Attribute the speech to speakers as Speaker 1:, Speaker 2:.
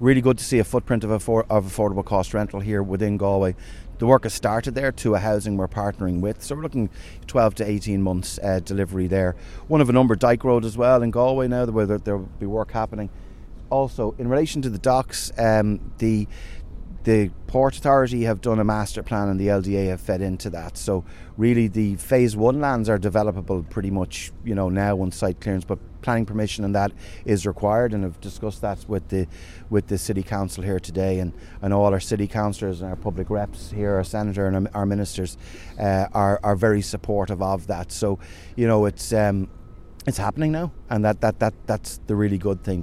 Speaker 1: Really good to see a footprint of, affor- of affordable cost rental here within Galway. The work has started there Tuath housing we're partnering with, so we're looking 12 to 18 months uh, delivery there. One of a number, Dyke Road as well in Galway now, the where there there will be work happening. Also, in relation to the docks, um, the the Port Authority have done a master plan and the LDA have fed into that. So really the phase one lands are developable pretty much, you know, now on site clearance, but planning permission and that is required and I've discussed that with the with the City Council here today and, and all our city councillors and our public reps here, our senator and our ministers uh, are, are very supportive of that. So, you know, it's um, it's happening now and that, that, that that's the really good thing.